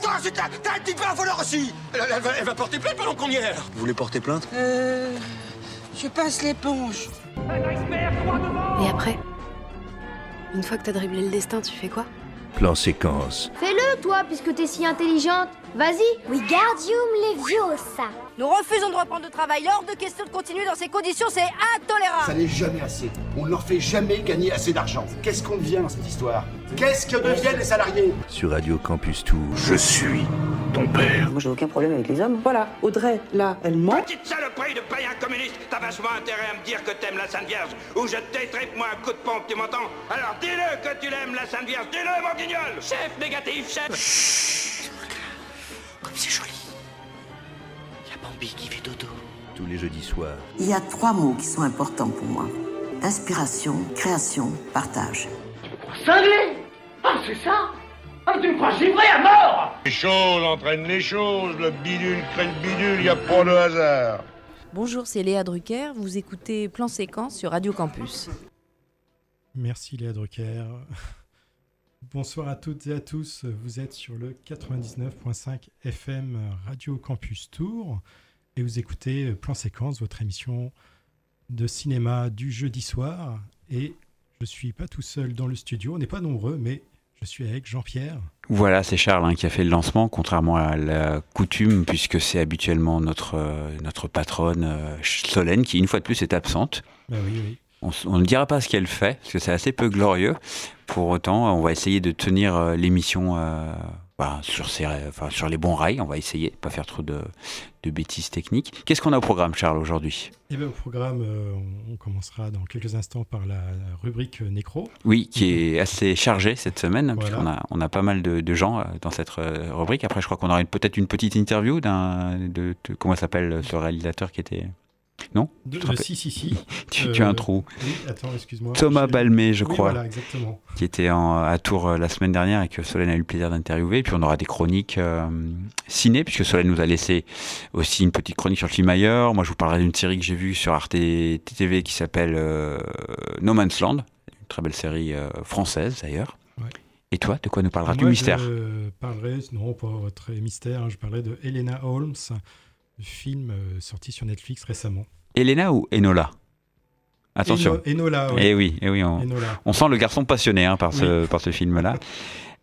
toi, c'est t'as t'as un petit peu un voleur aussi elle, elle va, elle va porter plainte pendant qu'on y est. Vous voulez porter plainte Euh. Je passe l'éponge. Et après Une fois que t'as dribblé le destin, tu fais quoi? Plan séquence. Fais-le, toi, puisque t'es si intelligente. Vas-y. Wingardium Leviosa. Nous refusons de reprendre le travail. Hors de question de continuer dans ces conditions, c'est intolérable. Ça n'est jamais assez. On ne leur fait jamais gagner assez d'argent. Qu'est-ce qu'on devient dans cette histoire? Qu'est-ce que deviennent les salariés? Sur Radio Campus Tour. Je suis ton père. Moi, j'ai aucun problème avec les hommes. Voilà, Audrey, là, elle ment. Petite saloperie de païen communiste, t'as vachement intérêt à me dire que t'aimes la Sainte Vierge, ou je t'étripe moi un coup de pompe, tu m'entends? Alors dis-le que tu l'aimes la Sainte Vierge, dis-le mon guignol Chef négatif, chef Comme c'est joli. Il y a Bambi qui fait dodo. Tous les jeudis soirs. Il y a trois mots qui sont importants pour moi. Inspiration, création, partage. Cinglé Ah, c'est ça Ah, tu me crois givré à mort Les choses entraînent les choses, le bidule crée le bidule, y a pas de hasard. Bonjour, c'est Léa Drucker. Vous écoutez Plan Séquence sur Radio Campus. Merci Léa Drucker. Bonsoir à toutes et à tous. Vous êtes sur le 99.5 FM Radio Campus Tour et vous écoutez Plan Séquence, votre émission de cinéma du jeudi soir. Et je suis pas tout seul dans le studio. On n'est pas nombreux, mais je suis avec Jean-Pierre. Voilà, c'est Charles hein, qui a fait le lancement, contrairement à la coutume, puisque c'est habituellement notre, euh, notre patronne euh, Solène qui, une fois de plus, est absente. Bah oui, oui. On, ne dira pas ce qu'elle fait, parce que c'est assez peu glorieux. Pour autant, on va essayer de tenir euh, l'émission bah, sur, ses, enfin, sur les bons rails. On va essayer de pas faire trop de, de bêtises techniques. Qu'est-ce qu'on a au programme, Charles, aujourd'hui? Bien au programme, euh, on commencera dans quelques instants par la rubrique Nécro. Oui, qui est assez chargé cette semaine, Voilà. puisqu'on a, on a pas mal de, de gens euh, dans cette euh, rubrique. Après, je crois qu'on aura peut-être une petite interview d'un. De, de- comment s'appelle ce réalisateur qui était. Non De, si, si, si. Tu, tu as un Euh, trou. Oui, attends, excuse-moi. Thomas Balmé, je Oui, crois. Voilà, exactement. qui était en- à Tours euh, la semaine dernière et que Solène a eu le plaisir d'interviewer. Et puis on aura des chroniques euh, ciné, puisque Solène nous a laissé aussi une petite chronique sur le film ailleurs. Moi, je vous parlerai d'une série que j'ai vue sur Arte TV qui s'appelle euh, No Man's Land, une très belle série euh, française d'ailleurs. Ouais. Et toi, de quoi nous parleras-tu mystère Je parlerai, non pas très mystère, hein, je parlerai de Helena Holmes, film euh, sorti sur Netflix récemment. Elena ou Enola? Attention. Eno- Enola, oui. Eh oui, eh oui on, Enola. on sent le garçon passionné hein, par ce, par ce film-là.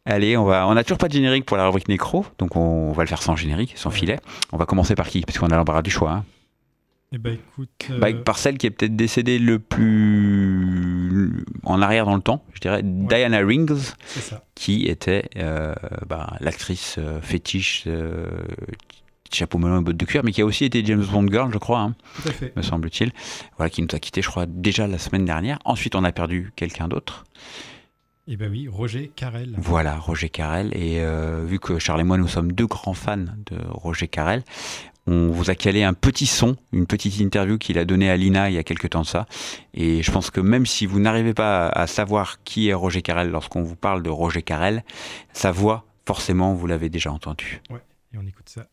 Allez, on va, on n'a toujours pas de générique pour la rubrique nécro, donc on, va le faire sans générique, sans filet. On va commencer par qui? Parce qu'on a l'embarras du choix. hein. Eh ben écoute, euh, Bah, par celle qui est peut-être décédée le plus en arrière dans le temps, je dirais Diana Rings, qui était euh, bah, l'actrice euh, fétiche chapeau melon et bottes de cuir, mais qui a aussi été James Bond girl, je crois, hein, Tout à fait. me semble-t-il. Voilà, qui nous a quitté, je crois, déjà la semaine dernière. Ensuite, on a perdu quelqu'un d'autre. Eh ben oui, Roger Carrel. Voilà, Roger Carrel. Et euh, vu que Charles et moi, nous sommes deux grands fans de Roger Carrel, on vous a calé un petit son, une petite interview qu'il a donnée à Lina il y a quelques temps de ça. Et je pense que même si vous n'arrivez pas à savoir qui est Roger Carrel lorsqu'on vous parle de Roger Carrel, sa voix, forcément, vous l'avez déjà entendue. Ouais, et on écoute ça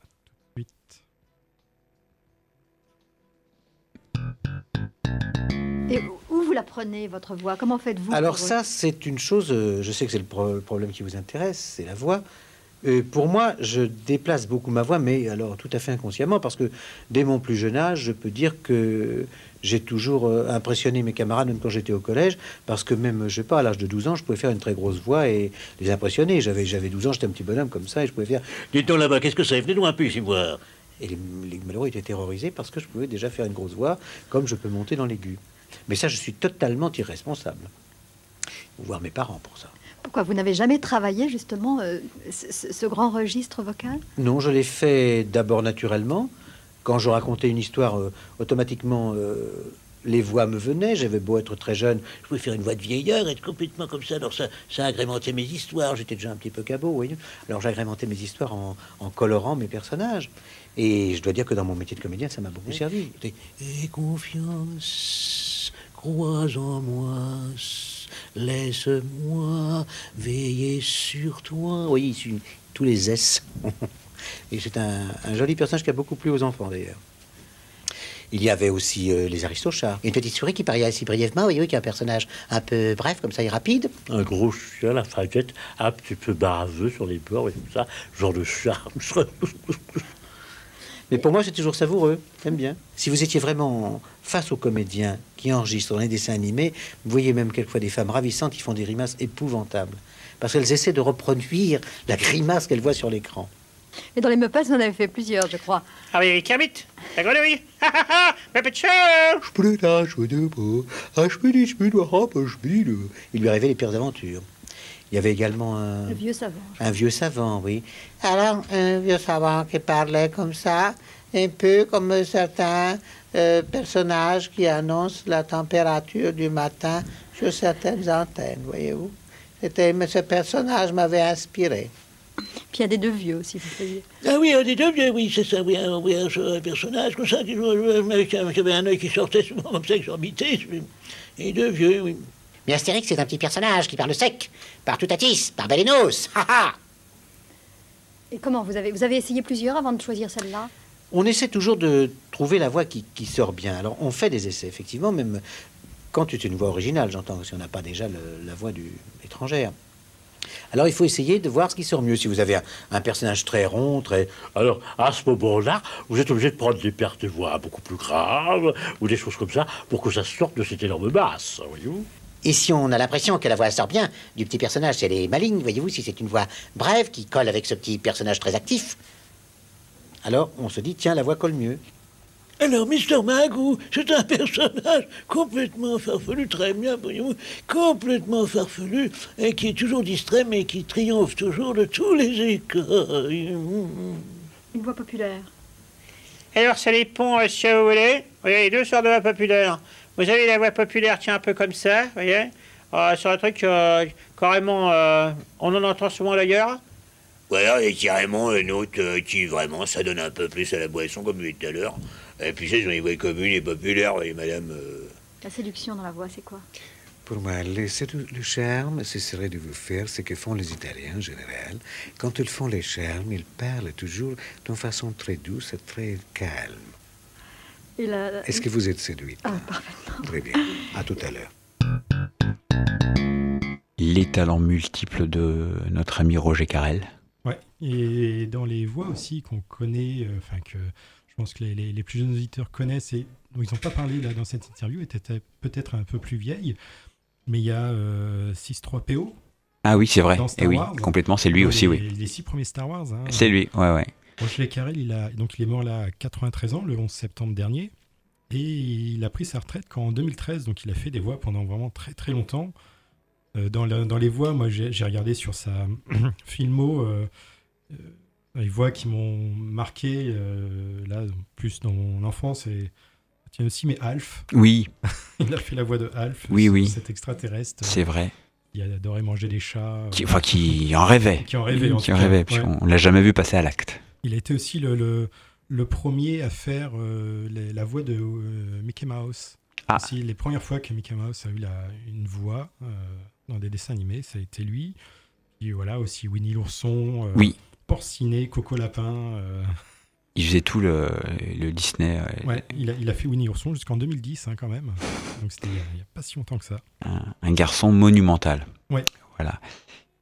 Et où vous la prenez, votre voix? Comment faites-vous Alors ça, c'est une chose, euh, je sais que c'est le pro- problème qui vous intéresse, c'est la voix. Euh, pour moi, je déplace beaucoup ma voix, mais alors tout à fait inconsciemment, parce que dès mon plus jeune âge, je peux dire que j'ai toujours euh, impressionné mes camarades, même quand j'étais au collège, parce que même, je sais pas, à l'âge de 12 ans, je pouvais faire une très grosse voix et les impressionner. J'avais, j'avais 12 ans, j'étais un petit bonhomme comme ça, et je pouvais faire « Dites donc là-bas, qu'est-ce que c'est? Venez-nous un peu ici voir !» Et les, les malheureux étaient terrorisés parce que je pouvais déjà faire une grosse voix, comme je peux monter dans l'aigu. Mais ça, je suis totalement irresponsable. Voir mes parents pour ça. Pourquoi vous n'avez jamais travaillé justement euh, ce, grand registre vocal? Non, je l'ai fait d'abord naturellement. Quand je racontais une histoire, euh, automatiquement, euh, les voix me venaient. J'avais beau être très jeune, je pouvais faire une voix de vieillard, être complètement comme ça. Alors ça, ça agrémentait mes histoires. J'étais déjà un petit peu cabot, vous voyez. Alors j'agrémentais mes histoires en, en colorant mes personnages. Et je dois dire que dans mon métier de comédien, ça m'a beaucoup servi. Et confiance, crois en moi, laisse-moi veiller sur toi. Oui, tous les S. Et c'est un, joli personnage qui a beaucoup plu aux enfants d'ailleurs. Il y avait aussi euh, les Aristochats. Une petite souris qui parlait assez brièvement, oui, oui, qui est un personnage un peu bref, comme ça, et rapide. Un gros chien, la faillette, un petit peu baveux sur les bords et tout ça, genre de charme. Mais pour moi, c'est toujours savoureux. J'aime bien. Si vous étiez vraiment face aux comédiens qui enregistrent dans les dessins animés, vous voyez même quelquefois des femmes ravissantes qui font des grimaces épouvantables. Parce qu'elles essaient de reproduire la grimace qu'elles voient sur l'écran. Et dans les Muppets, on avait fait plusieurs, je crois. Ah oui, Kermit, la grenouille. Muppet Show Il lui arrivait les pires aventures. Il y avait également un... Le vieux savant. Un vieux savant, oui. Alors, un vieux savant qui parlait comme ça, un peu comme certains euh, personnages qui annoncent la température du matin sur certaines antennes, voyez-vous. C'était, mais ce personnage m'avait inspiré. Puis il y a des deux vieux aussi, vous faisiez. Ah oui, un des deux vieux, oui, c'est ça, oui, un, oui, un, un personnage comme ça, qui avait un œil qui sortait souvent comme ça, exorbité, et deux vieux, oui. Mais Astérix, c'est un petit personnage qui parle sec, par Toutatis, par Balenos, ha Et comment vous avez, vous avez essayé plusieurs avant de choisir celle-là? On essaie toujours de trouver la voix qui, qui, sort bien. Alors, on fait des essais, effectivement, même quand c'est une voix originale, j'entends, si on n'a pas déjà le, la voix du étrangère. Alors il faut essayer de voir ce qui sort mieux. Si vous avez un, un personnage très rond, très... Alors à ce moment-là, vous êtes obligé de prendre des pertes de voix beaucoup plus graves ou des choses comme ça pour que ça sorte de cette énorme basse, voyez-vous? Et si on a l'impression que la voix sort bien du petit personnage, si elle est maligne, voyez-vous, si c'est une voix brève qui colle avec ce petit personnage très actif, alors on se dit, tiens, la voix colle mieux. Alors, Mr. Magoo, c'est un personnage complètement farfelu, très bien, voyez-vous, complètement farfelu, et qui est toujours distrait, mais qui triomphe toujours de tous les écueils. Une voix populaire. Alors, ça dépend, euh, si vous voulez. Vous avez deux sortes de voix populaires. Vous avez la voix populaire est un peu comme ça, vous voyez euh, Sur un truc, euh, carrément, euh, on en entend souvent d'ailleurs. Voilà, et carrément une autre euh, qui vraiment, ça donne un peu plus à la boisson, comme je disais tout à l'heure. Et puis c'est, les voix communes et populaires, vous voyez, madame. euh, La séduction dans la voix, c'est quoi? Pour moi, le, le charme, ce serait de vous faire ce que font les Italiens en général. Quand ils font les charmes, ils parlent toujours d'une façon très douce et très calme. La... Est-ce que vous êtes séduite ah, Parfaitement. Très bien. À tout à l'heure. Les talents multiples de notre ami Roger Carrel. Ouais, et dans les voix aussi qu'on connaît, enfin euh, que je pense que les, les, les, plus jeunes auditeurs connaissent, et dont ils n'ont pas parlé là dans cette interview, étaient peut-être un peu plus vieilles, mais il y a euh, 6-3PO. Ah oui, c'est vrai. Et oui, Wars, complètement, c'est lui les, aussi, oui. Les six premiers Star Wars. Hein, c'est lui, ouais, ouais. Roger Carrel, il, a, donc il est mort là à 93 ans, le 11 septembre dernier. Et il a pris sa retraite qu'en 2013, donc il a fait des voix pendant vraiment très très longtemps. Euh, dans, la, dans, les voix, moi j'ai regardé sur sa filmo euh, euh, les voix qui m'ont marqué, là, plus dans mon enfance, et tiens aussi, mais Alf. Oui. il a fait la voix de Alf, oui, oui. cet extraterrestre. C'est vrai. Il adorait manger des chats. Qui, enfin, qui en rêvait. Qui en rêvait, en qui en rêvait, puisqu'on ouais. l'a jamais vu passer à l'acte. Il a été aussi le, le, le premier à faire euh, les, la voix de euh, Mickey Mouse. Ah. Aussi, les premières fois que Mickey Mouse a eu la, une voix euh, dans des dessins animés, ça a été lui. Et voilà, aussi Winnie l'ourson, oui. Porcinet, Coco Lapin. Il faisait tout le, le Disney. Ouais, il a, il a fait Winnie l'ourson jusqu'en 2010 hein, quand même. Donc c'était il n'y a pas si longtemps que ça. Un, un garçon monumental. Ouais. Voilà.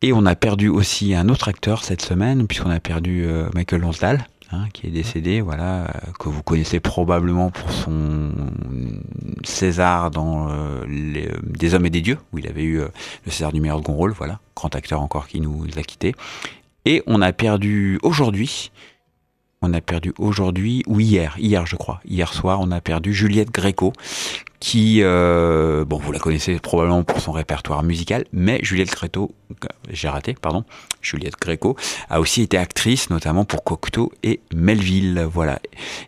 Et on a perdu aussi un autre acteur cette semaine, puisqu'on a perdu euh, Michael Lonsdale, hein, qui est décédé, voilà, euh, que vous connaissez probablement pour son César dans euh, les, Des Hommes et des Dieux, où il avait eu euh, le César du meilleur second rôle, voilà, grand acteur encore qui nous a quittés. Et on a perdu aujourd'hui, on a perdu aujourd'hui, ou hier, hier je crois, hier soir, on a perdu Juliette Gréco, qui, euh, bon, vous la connaissez probablement pour son répertoire musical, mais Juliette Gréco, j'ai raté, pardon, Juliette Gréco a aussi été actrice, notamment pour Cocteau et Melville, voilà.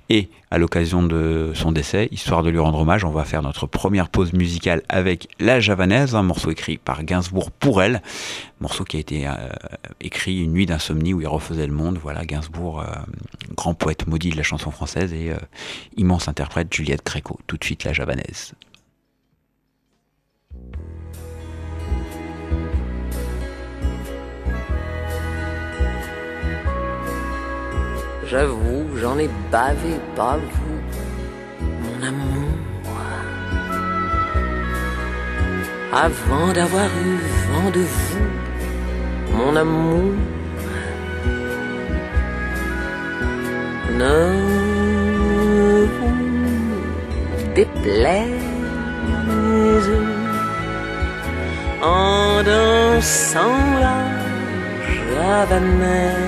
Et à l'occasion de son décès, histoire de lui rendre hommage, on va faire notre première pause musicale avec La Javanaise, un morceau écrit par Gainsbourg pour elle, morceau qui a été euh, écrit une nuit d'insomnie où il refaisait le monde, voilà, Gainsbourg, euh, grand poète maudit de la chanson française et euh, immense interprète Juliette Gréco, tout de suite La Javanaise. J'avoue, j'en ai bavé, pas vous, mon amour. Avant d'avoir eu vent de vous, mon amour déplaise en dansant la javanaise.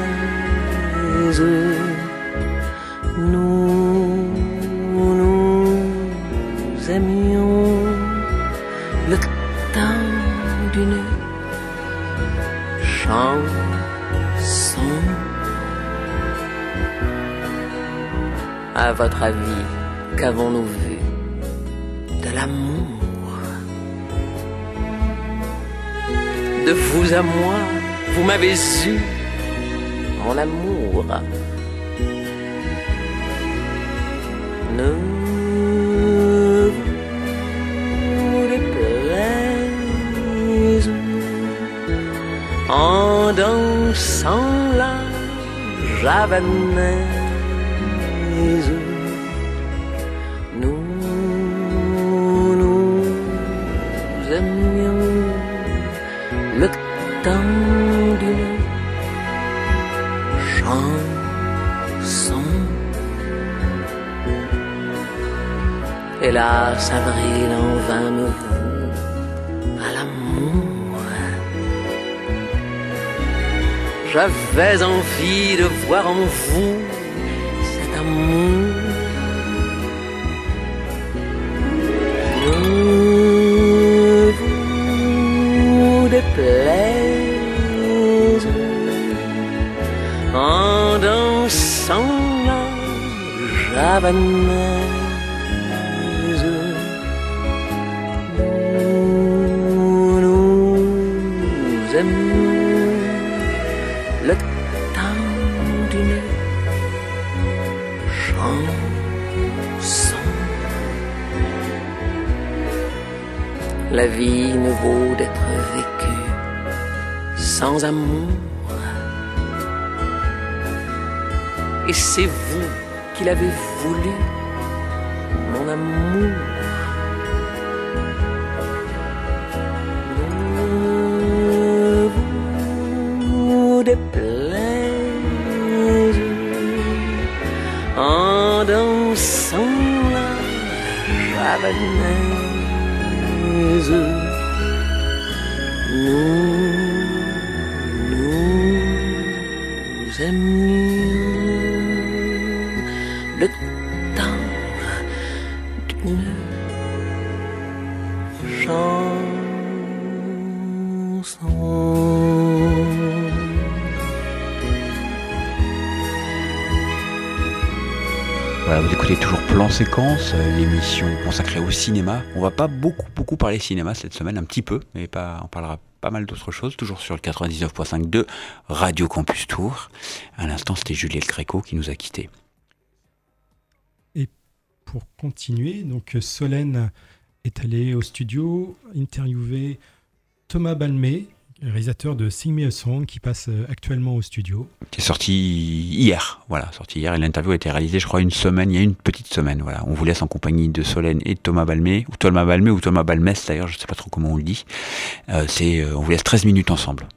Nous nous aimions le temps d'une chanson. À votre avis, qu'avons-nous vu? L'amour. De vous à moi, vous m'avez eu, mon amour. Ne vous déplaise en dansant la javanaise. Aimions le temps d'une chanson. Hélas, avril en vain me à l'amour. J'avais envie de voir en vous cet amour. Vous déplaise en dansant la javanaise. Nous nous aimions le temps d'une chanson. La vie ne vaut d'être sans amour. Et c'est vous qui l'avez voulu, mon amour. Vous déplaise en dansant la javanaise. Voilà, vous écoutez toujours Plan Séquence, euh, l'émission consacrée au cinéma. On va pas beaucoup beaucoup parler cinéma cette semaine, un petit peu, mais on parlera pas mal d'autres choses, toujours sur le 99.5 de Radio Campus Tour. À l'instant, c'était Juliette Gréco qui nous a quittés. Et pour continuer, donc Solène est allée au studio interviewer Thomas Balmé, réalisateur de Sing Me a Song, qui passe euh, actuellement au studio. Qui est sorti hier, voilà, sorti hier. Et l'interview a été réalisée, je crois, une semaine, il y a une petite semaine. Voilà, on vous laisse en compagnie de Solène et de Thomas Balmé, ou Thomas Balmé ou Thomas Balmès d'ailleurs, je sais pas trop comment on le dit. Euh, c'est, euh, on vous laisse 13 minutes ensemble.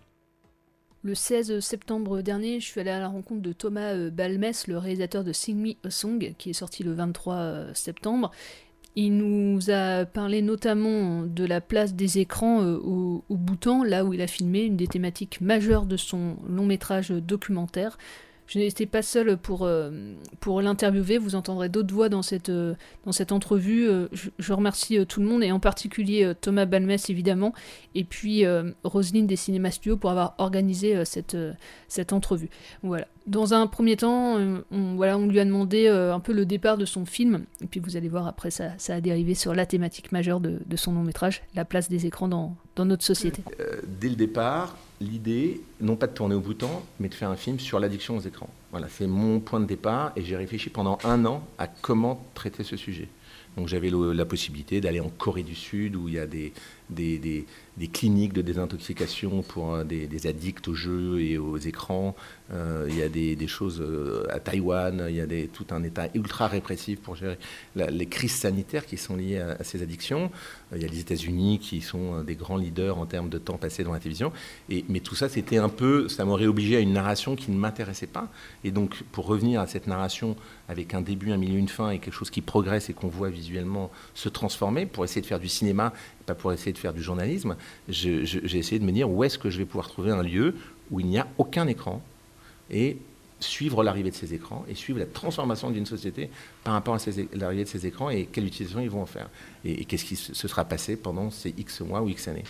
Le 16 septembre dernier, je suis allée à la rencontre de Thomas Balmès, le réalisateur de Sing Me a Song, qui est sorti le 23 euh, septembre. Il nous a parlé notamment de la place des écrans euh, au, au Bhoutan, là où il a filmé une des thématiques majeures de son long métrage documentaire. Je n'étais pas seule pour, euh, pour l'interviewer, vous entendrez d'autres voix dans cette, euh, dans cette entrevue. Euh, je, remercie tout le monde, et en particulier Thomas Balmès évidemment, et puis Roselyne des Cinéma Studios pour avoir organisé cette, cette entrevue. Voilà. Dans un premier temps, on, voilà, on lui a demandé un peu le départ de son film, et puis vous allez voir après ça, ça a dérivé sur la thématique majeure de, de son long métrage, la place des écrans dans, dans notre société. Dès le départ, l'idée, non pas de tourner au Bhoutan, mais de faire un film sur l'addiction aux écrans. Voilà, c'est mon point de départ et j'ai réfléchi pendant un an à comment traiter ce sujet. Donc j'avais la possibilité d'aller en Corée du Sud où il y a des, des, cliniques de désintoxication pour euh, des, addicts aux jeux et aux écrans. Euh, il y a des, choses euh, à Taïwan, il y a tout un État ultra répressif pour gérer les crises sanitaires qui sont liées à, ces addictions. Il y a les États-Unis qui sont des grands leaders en termes de temps passé dans la télévision. Mais tout ça, c'était un peu, ça m'aurait obligé à une narration qui ne m'intéressait pas. Et donc, pour revenir à cette narration avec un début, un milieu, une fin et quelque chose qui progresse et qu'on voit visuellement se transformer, pour essayer de faire du cinéma, pas pour essayer de faire du journalisme, j'ai essayé de me dire où est-ce que je vais pouvoir trouver un lieu où il n'y a aucun écran et suivre l'arrivée de ces écrans et suivre la transformation d'une société par rapport à l'arrivée de ces écrans et quelle utilisation ils vont en faire. Et, qu'est-ce qui se se sera passé pendant ces X mois ou X années.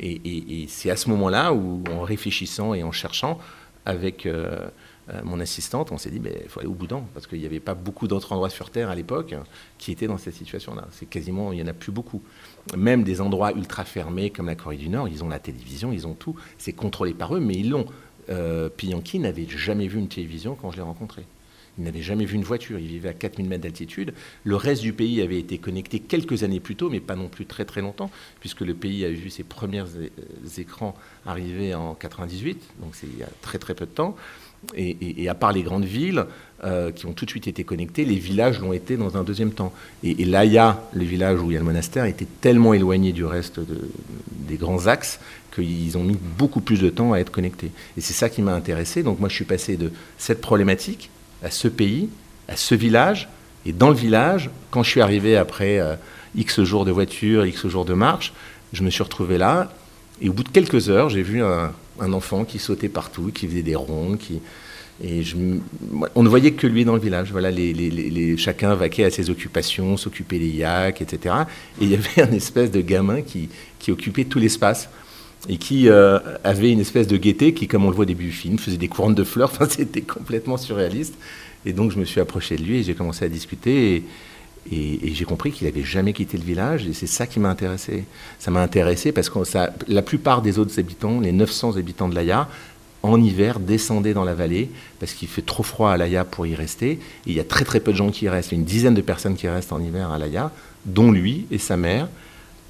Et, c'est à ce moment-là où, en réfléchissant et en cherchant avec euh, euh, mon assistante, on s'est dit, il faut aller au boudin, parce qu'il n'y avait pas beaucoup d'autres endroits sur Terre à l'époque qui étaient dans cette situation-là. C'est quasiment, il n'y en a plus beaucoup. Même des endroits ultra fermés comme la Corée du Nord, ils ont la télévision, ils ont tout. C'est contrôlé par eux, mais ils l'ont. Euh, Piyanki n'avait jamais vu une télévision quand je l'ai rencontré. Il n'avait jamais vu une voiture, il vivait à 4000 mètres d'altitude. Le reste du pays avait été connecté quelques années plus tôt, mais pas non plus très très longtemps, puisque le pays a vu ses premiers écrans arriver en 98, donc c'est il y a très très peu de temps. Et, à part les grandes villes euh, qui ont tout de suite été connectées, les villages l'ont été dans un deuxième temps. Et, et l'Aya, le village où il y a le monastère, était tellement éloigné du reste de- des grands axes qu'ils ont mis beaucoup plus de temps à être connectés. Et c'est ça qui m'a intéressé. Donc moi, je suis passé de cette problématique à ce pays, à ce village. Et dans le village, quand je suis arrivé après euh, X jours de voiture, X jours de marche, je me suis retrouvé là. Et au bout de quelques heures, j'ai vu un, un enfant qui sautait partout, qui faisait des rondes, qui... Et je, on ne voyait que lui dans le village. Voilà, les, chacun vaquait à ses occupations, s'occupait des yaks, etc. Et il y avait un espèce de gamin qui, qui occupait tout l'espace et qui euh, avait une espèce de gaieté qui, comme on le voit au début du film, faisait des couronnes de fleurs. C'était complètement surréaliste. Et donc, je me suis approché de lui et j'ai commencé à discuter. Et- j'ai compris qu'il n'avait jamais quitté le village. Et c'est ça qui m'a intéressé. Ça m'a intéressé parce que la plupart des autres habitants, les 900 habitants de l'Aya, en hiver, descendaient dans la vallée parce qu'il fait trop froid à l'Aya pour y rester. Il y a très très peu de gens qui y restent. Une dizaine de personnes qui restent en hiver à l'Aya, dont lui et sa mère.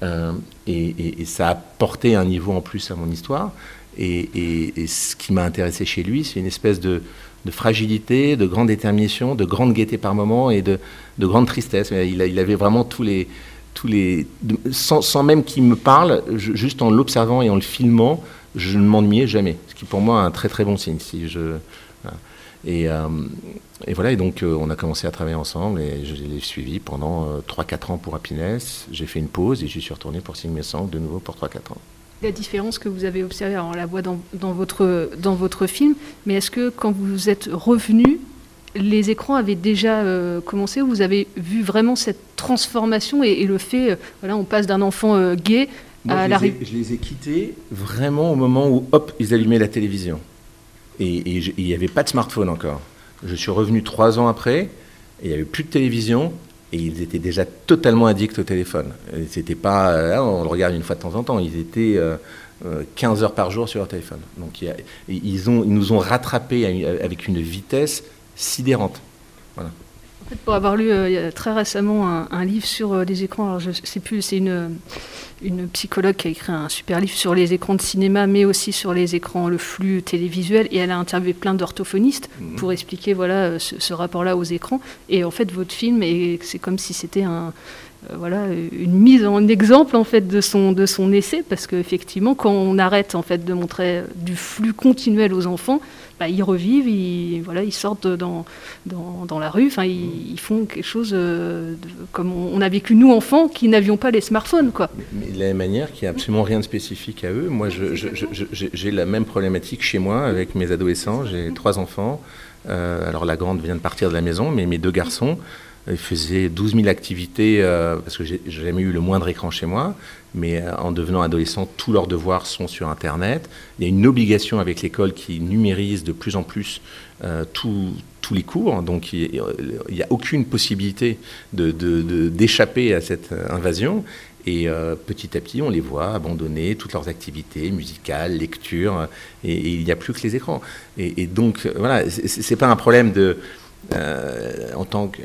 Euh, et, ça a porté un niveau en plus à mon histoire. Et ce qui m'a intéressé chez lui, c'est une espèce de, de fragilité, de grande détermination, de grande gaieté par moment et de, de grande tristesse. Il, il avait vraiment tous les. Sans, même qu'il me parle, juste en l'observant et en le filmant, je ne m'ennuyais jamais. Ce qui pour moi est un très très bon signe. Et, euh, et voilà, et donc euh, on a commencé à travailler ensemble et je l'ai suivi pendant euh, 3-4 ans pour Happiness. J'ai fait une pause et je suis retourné pour Signe Sang de nouveau pour 3-4 ans. La différence que vous avez observée, on la voit dans, dans votre, dans votre film, mais est-ce que quand vous êtes revenu, les écrans avaient déjà euh, commencé ou vous avez vu vraiment cette transformation et, et le fait, euh, voilà, on passe d'un enfant euh, gay Moi, à je, les ai, je les ai quittés vraiment au moment où, hop, ils allumaient la télévision. Et il n'y avait pas de smartphone encore. Je suis revenu trois ans après, et il n'y avait plus de télévision, et ils étaient déjà totalement addicts au téléphone. C'était pas, euh, on le regarde une fois de temps en temps, ils étaient euh, euh, 15 heures par jour sur leur téléphone. Donc ils, nous ont rattrapés avec une vitesse sidérante. En fait, pour avoir lu euh, très récemment un, livre sur euh, les écrans, alors je sais plus, c'est une, une psychologue qui a écrit un super livre sur les écrans de cinéma, mais aussi sur les écrans, le flux télévisuel, et elle a interviewé plein d'orthophonistes Mhm. pour expliquer voilà ce, ce rapport-là aux écrans. Et en fait, votre film, est- c'est comme si c'était un euh, voilà une mise en exemple en fait de son de son essai parce qu'effectivement quand on arrête en fait de montrer du flux continuel aux enfants bah, ils revivent ils voilà ils sortent dans dans, dans la rue enfin ils, ils font quelque chose euh, de- comme on, on a vécu nous enfants qui n'avions pas les smartphones quoi Mais de la même manière qu'il n'y a absolument rien de spécifique à eux. Moi, j'ai la même problématique chez moi avec mes adolescents. J'ai trois enfants. Euh, alors la grande vient de partir de la maison, mais mes deux garçons faisaient 12 000 activités euh, parce que j'ai jamais eu le moindre écran chez moi. Mais euh, en devenant adolescent, tous leurs devoirs sont sur Internet. Il y a une obligation avec l'école qui numérise de plus en plus tous les cours. Donc il n'y a aucune possibilité d'échapper à cette invasion. Et euh, petit à petit, on les voit abandonner toutes leurs activités musicales, lecture, et, il n'y a plus que les écrans. Et, donc, euh, voilà, c'est pas un problème de, en tant que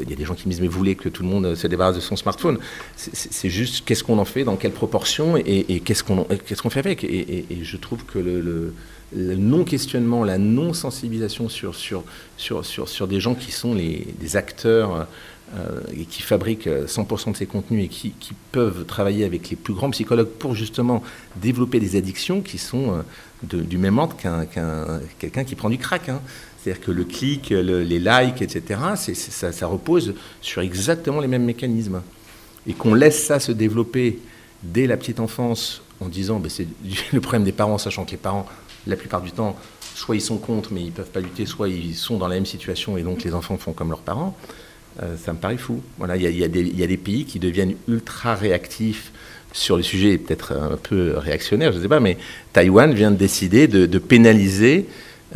il y a des gens qui disent mais vous voulez que tout le monde se débarrasse de son smartphone C'est juste qu'est-ce qu'on en fait, dans quelle proportion et, qu'est-ce qu'on qu'est-ce qu'on fait avec? Et, je trouve que le, non-questionnement, la non-sensibilisation sur, sur, sur, sur, sur des gens qui sont les, des acteurs euh, et qui fabriquent 100% de ces contenus et qui, peuvent travailler avec les plus grands psychologues pour justement développer des addictions qui sont euh, du même ordre qu'un quelqu'un qui prend du crack. Hein. C'est-à-dire que le clic, les likes, etc., ça, ça, repose sur exactement les mêmes mécanismes. Et qu'on laisse ça se développer dès la petite enfance en disant ben, c'est le problème des parents, sachant que les parents, la plupart du temps, soit ils sont contre mais ils ne peuvent pas lutter, soit ils sont dans la même situation et donc les enfants font comme leurs parents. Euh, ça me paraît fou. Voilà, il y, y, a des pays qui deviennent ultra réactifs sur le sujet, peut-être un peu réactionnaire, je ne sais pas, mais Taïwan vient de décider de, pénaliser,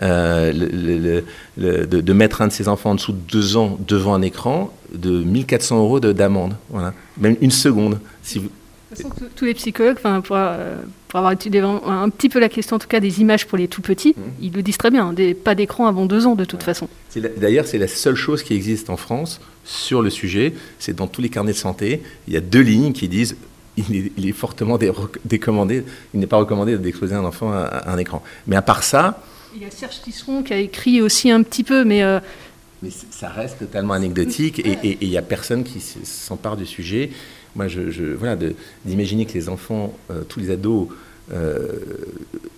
euh, le, de, mettre un de ses enfants en dessous de deux ans devant un écran de 1400 euros d'amende. Voilà. Même une seconde. Si vous... De toute façon, tous les psychologues, pour, euh, pour, avoir étudié un petit peu la question, en tout cas des images pour les tout petits, mmh. ils le disent très bien, des, pas d'écran avant deux ans de toute façon. D'ailleurs, c'est la seule chose qui existe en France sur le sujet. C'est dans tous les carnets de santé, il y a deux lignes qui disent il est, fortement décommandé, il n'est pas recommandé d'exposer un enfant à, un écran. Mais à part ça... Il y a Serge Tisseron qui a écrit aussi un petit peu, mais... Euh, mais ça reste totalement anecdotique et il n'y a personne qui s'empare du sujet. Moi, je, voilà, d'imaginer que les enfants, euh, tous les ados, euh,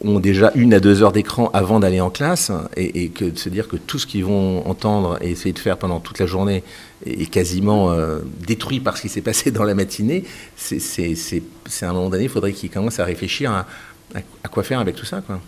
ont déjà une à deux heures d'écran avant d'aller en classe et, que de se dire que tout ce qu'ils vont entendre et essayer de faire pendant toute la journée est quasiment euh, détruit par ce qui s'est passé dans la matinée, c'est à un moment donné, il faudrait qu'ils commencent à réfléchir à, à, quoi faire avec tout ça. Quoi.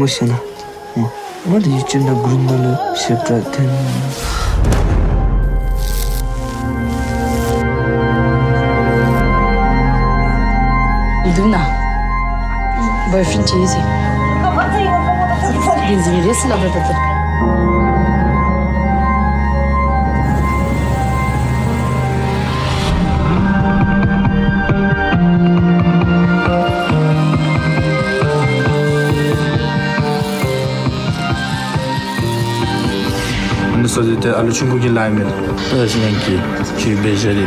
Мусина. What did you do na grumalo sepratin? Duna, boyfriend cheesy. Benzin, listen up, brother. Ale ciągu nie lajmy. To jest miękki, ci bierzeli.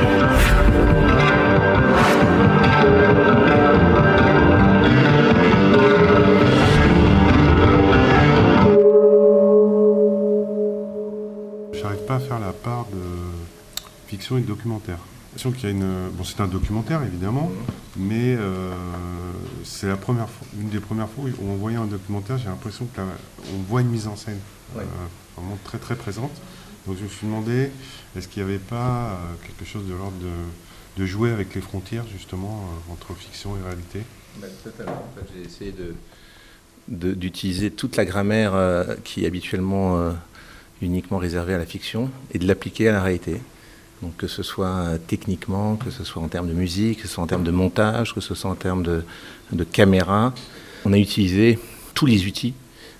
fiction et de documentaire. Qu'il y a une... Bon, c'est un documentaire évidemment, mais euh, c'est la première fois, une des premières fois où on voyait un documentaire, j'ai l'impression qu'on voit une mise en scène euh, vraiment très très présente. Donc je me suis demandé, est-ce qu'il n'y avait pas euh, quelque chose de l'ordre de, jouer avec les frontières justement entre fiction et réalité? Bah, Totalement. En fait, j'ai essayé de, d'utiliser toute la grammaire qui est habituellement uniquement réservée à la fiction et de l'appliquer à la réalité. Donc que ce soit euh, techniquement, que ce soit en termes de musique, que ce soit en termes de montage, que ce soit en termes de, caméra, on a utilisé tous les outils,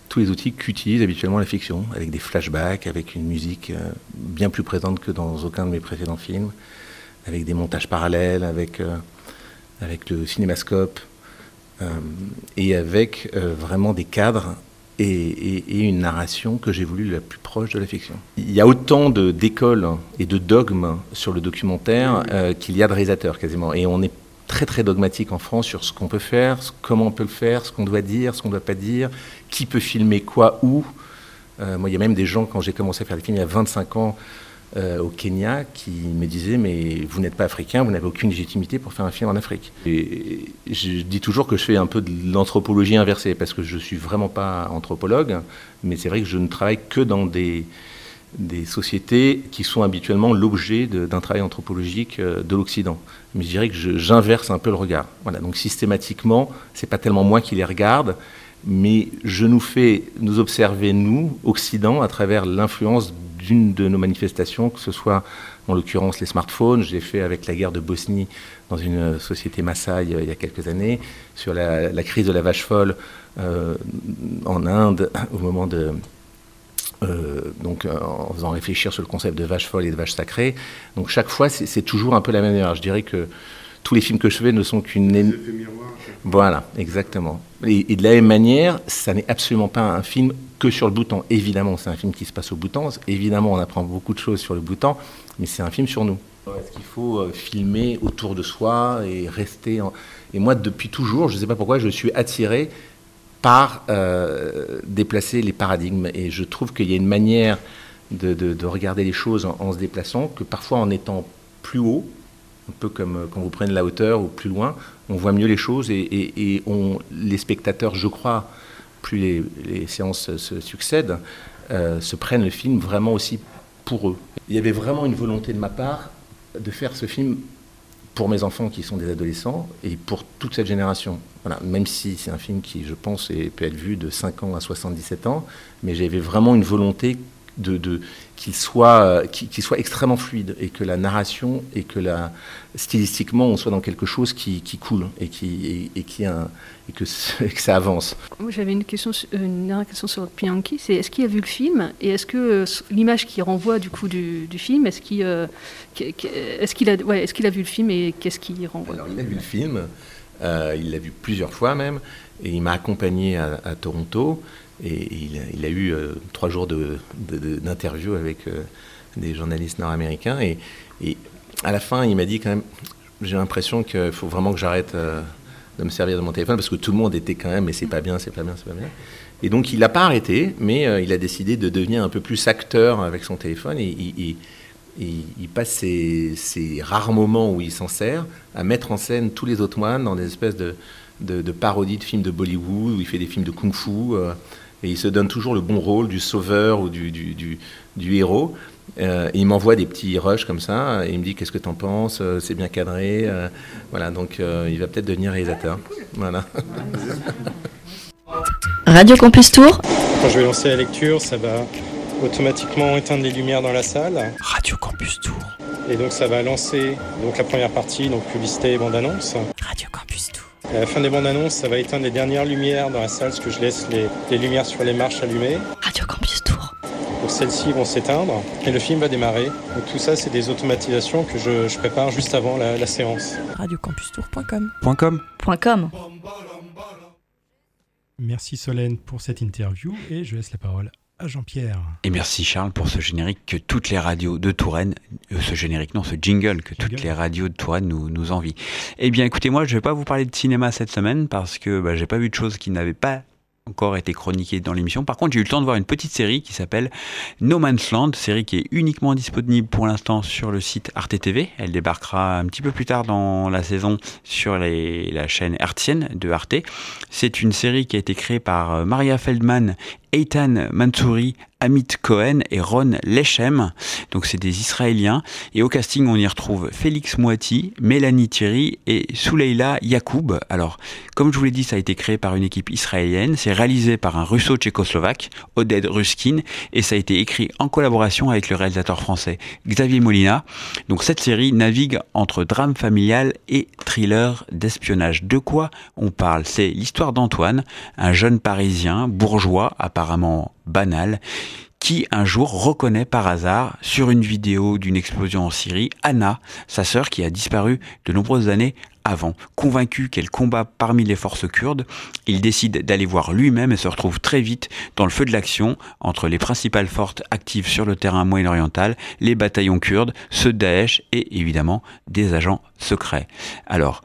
tous les outils qu'utilise habituellement la fiction, avec des flashbacks, avec une musique euh, bien plus présente que dans aucun de mes précédents films, avec des montages parallèles, avec, euh, avec le cinémascope, et avec vraiment des cadres et, une narration que j'ai voulu la plus proche de la fiction. Il y a autant d'écoles et de dogmes sur le documentaire euh, qu'il y a de réalisateurs quasiment. Et on est très très dogmatique en France sur ce qu'on peut faire, comment on peut le faire, ce qu'on doit dire, ce qu'on ne doit pas dire, qui peut filmer quoi, où. Euh, moi, il y a même des gens, quand j'ai commencé à faire des films il y a 25 ans, euh, au Kenya qui me disaient mais vous n'êtes pas africain, vous n'avez aucune légitimité pour faire un film en Afrique. Je dis toujours que je fais un peu de l'anthropologie inversée parce que je suis vraiment pas anthropologue, mais c'est vrai que je ne travaille que dans des des sociétés qui sont habituellement l'objet d'un travail anthropologique euh, de l'Occident. Mais je dirais que j'inverse un peu le regard. Voilà, donc systématiquement, c'est pas tellement moi qui les regarde, mais je nous fais nous observer, nous, Occident, à travers l'influence d'une de nos manifestations, que ce soit en l'occurrence les smartphones. J'ai fait avec la guerre de Bosnie dans une société Maasai euh, il y a quelques années, sur la, crise de la vache folle euh, en Inde au moment de. Euh, donc en faisant réfléchir sur le concept de vache folle et de vache sacrée. Donc chaque fois, c'est toujours un peu la même manière. Je dirais que tous les films que je fais ne sont qu'une. Voilà, exactement. Et, de la même manière, ça n'est absolument pas un film que sur le bouton. Évidemment, c'est un film qui se passe au bouton. Évidemment, on apprend beaucoup de choses sur le bouton, mais c'est un film sur nous. Est-ce qu'il faut euh, filmer autour de soi et rester Et moi, depuis toujours, je ne sais pas pourquoi, je suis attiré par euh, déplacer les paradigmes. Et je trouve qu'il y a une manière de, regarder les choses en, se déplaçant que parfois en étant plus haut, un peu comme euh, quand vous prenez la hauteur ou plus loin, on voit mieux les choses et, les spectateurs, je crois, plus les, séances se succèdent, euh, se prennent le film vraiment aussi pour eux. Il y avait vraiment une volonté de ma part de faire ce film pour mes enfants qui sont des adolescents et pour toute cette génération. Voilà, même si c'est un film qui, je pense, peut être vu de 5 ans à 77 ans, mais j'avais vraiment une volonté de, qu'il soit, extrêmement fluide et que la narration et que la, stylistiquement on soit dans quelque chose qui, qui coule et, qui, et, qui un, et que, que, ça avance. Moi j'avais une, question, une dernière question sur Pianki, c'est est-ce qu'il a vu le film et est-ce que euh, l'image qui renvoie du coup du, du film, est-ce qu'il euh, est qu'il a, ouais, est qu'il a vu le film et qu'est-ce qu'il renvoie? Alors il a vu le film, euh, il l'a vu plusieurs fois même et il m'a accompagné à, à Toronto. Et il a, eu euh, trois jours d'interview avec euh, des journalistes nord-américains. Et, à la fin, il m'a dit quand même, j'ai l'impression qu'il faut vraiment que j'arrête euh, de me servir de mon téléphone parce que tout le monde était quand même, mais c'est pas bien, c'est pas bien, c'est pas bien. Et donc il n'a pas arrêté, mais il a décidé de devenir un peu plus acteur avec son téléphone. Et, il passe ces, rares moments où il s'en sert à mettre en scène tous les autres moines dans des espèces de, parodies de films de Bollywood où il fait des films de kung-fu et il se donne toujours le bon rôle du sauveur ou du, du, du, héros. Euh, il m'envoie des petits rushs comme ça, et il me dit qu'est-ce que t'en penses, euh, c'est bien cadré, euh, voilà, donc il va peut-être devenir réalisateur. Voilà. Radio Campus Tour. Quand je vais lancer la lecture, ça va automatiquement éteindre les lumières dans la salle. Radio Campus Tour. Et donc ça va lancer donc la première partie, donc publicité et bande-annonce. Radio Campus Tour. À la fin des bandes annonces, ça va éteindre les dernières lumières dans la salle, parce que je laisse les, lumières sur les marches allumées. Radio Campus Tour. Donc celles-ci vont s'éteindre et le film va démarrer. Donc tout ça, c'est des automatisations que je, prépare juste avant la, la séance. Radiocampustour.com. .com. .com. Merci Solène pour cette interview et je laisse la parole Jean-Pierre. Et merci Charles pour ce générique que toutes les radios de Touraine, euh, ce générique non, ce jingle que toutes les radios de Touraine nous, nous envient. Eh bien écoutez, moi je vais pas vous parler de cinéma cette semaine parce que bah, j'ai pas vu de choses qui n'avaient pas encore été chroniqué dans l'émission. Par contre, j'ai eu le temps de voir une petite série qui s'appelle No Man's Land, série qui est uniquement disponible pour l'instant sur le site Arte TV. Elle débarquera un petit peu plus tard dans la saison sur la chaîne hertzienne de Arte. C'est une série qui a été créée par euh, Maria Feldman Eitan Mansouri, Amit Cohen et Ron Lechem. Donc c'est des Israéliens. Et au casting, on y retrouve Félix Moati, Mélanie Thierry et Souleila Yacoub. Alors, comme je vous l'ai dit, ça a été créé par une équipe israélienne. C'est réalisé par un russo-tchécoslovaque, Oded Ruskin, et ça a été écrit en collaboration avec le réalisateur français Xavier Molina. Donc cette série navigue entre drame familial et thriller d'espionnage. De quoi on parle? C'est l'histoire d'Antoine, un jeune parisien bourgeois apparemment banal, qui un jour reconnaît par hasard sur une vidéo d'une explosion en Syrie Anna, sa sœur qui a disparu de nombreuses années avant. Convaincu qu'elle combat parmi les forces kurdes, il décide d'aller voir lui-même et se retrouve très vite dans le feu de l'action entre les principales forces actives sur le terrain moyen-oriental, les bataillons kurdes, ceux de Daesh et évidemment des agents secret. Alors,